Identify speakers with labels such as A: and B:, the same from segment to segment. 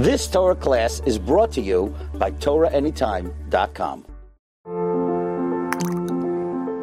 A: This Torah class is brought to you by TorahAnytime.com.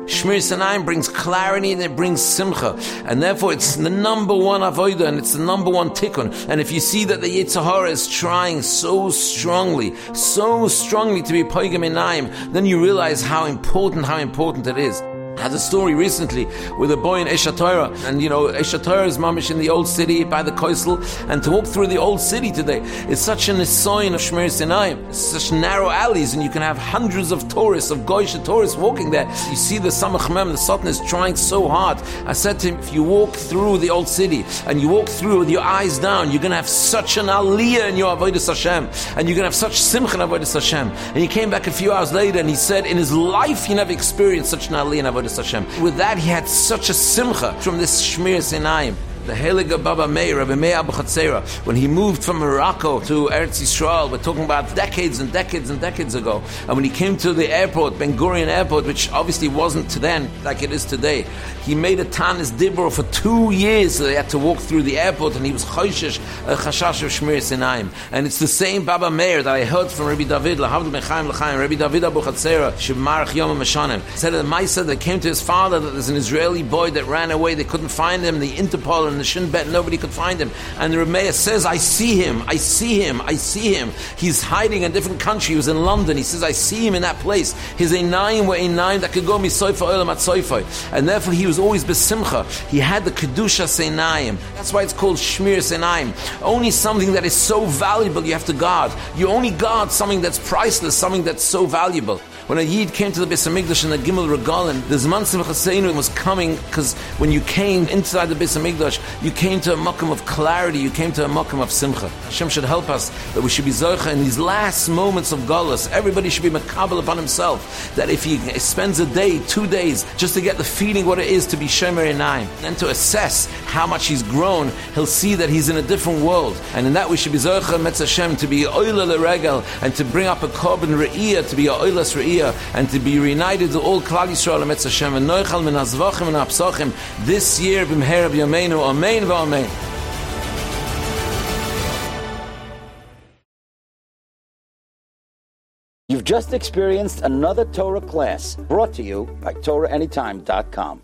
B: Shmir Sinai brings clarity and it brings simcha. And therefore it's the number one avodah and it's the number one tikkun. And if you see that the Yetzer Hara is trying so strongly, so strongly to be Poigam Inaim, then you realize how important, how important it is. Had a story recently with a boy in Eshatira, and you know, Eshatira is mamish in the old city by the Koisel, and to walk through the old city today is such an sign of Shmir Sinai, such narrow alleys, and you can have hundreds of tourists, of Goyish tourists walking there. You see the Samach Mem, the Sultan is trying so hard. I said to him, if you walk through the old city and you walk through with your eyes down, you're going to have such an aliyah in your Avodah Hashem, and you're going to have such simcha in Avodah Hashem. And he came back a few hours later and he said, in his life he never experienced such an aliyah in Avodah Hashem. With that, he had such a simcha from this Shmir Sinayim the Heilige Baba Meir, Rabbi Meir Abuchatzera, when he moved from Morocco to Eretz Yisrael, we're talking about decades and decades and decades ago, and when he came to the airport, Ben Gurion Airport, which obviously wasn't then like it is today, he made a Tanis Dibur for two years, so they had to walk through the airport, and he was Choshesh, a Chashash of Shmir Sinaim. And it's the same Baba Meir that I heard from Rabbi David, Lahavdu Mechaim L'chaim, Rabbi David Abu Chatzera, Shemarach Yom Meshanim, said that Maisa that came to his father that there's an Israeli boy that ran away, they couldn't find him, the Interpol and the Shin Bet, nobody could find him. And the says, I see him, I see him, I see him. He's hiding in a different country. He was in London. He says, I see him in that place. His Einayim were Einayim that could go misoifa olam at soifa. And therefore he was always besimcha. He had the Kedusha Seinayim. That's why it's called Shmir Seinayim. Only something that is so valuable you have to guard. You only guard something that's priceless, something that's so valuable. When a Yid came to the Beis in the Gimel Regalim, the Zman Simcha was coming because when you came inside the Beis you came to a makam of clarity, you came to a makam of Simcha. Hashem should help us that we should be Zocha in these last moments of Golas. Everybody should be makabel upon himself that if he spends a day, two days, just to get the feeling what it is to be Shemer Einayim, and to assess how much he's grown, he'll see that he's in a different world. And in that we should be Zocha Metz Hashem, to be Oila Regel, and to bring up a Korban Re'iyah, to be a Oilas Re'iyah, and to be reunited to all Klal Yisrael and Hashem and Noichal min and Apsachim this year b'mher b'yameinu Amen v'Amen.
A: You've just experienced another Torah class brought to you by TorahAnytime.com.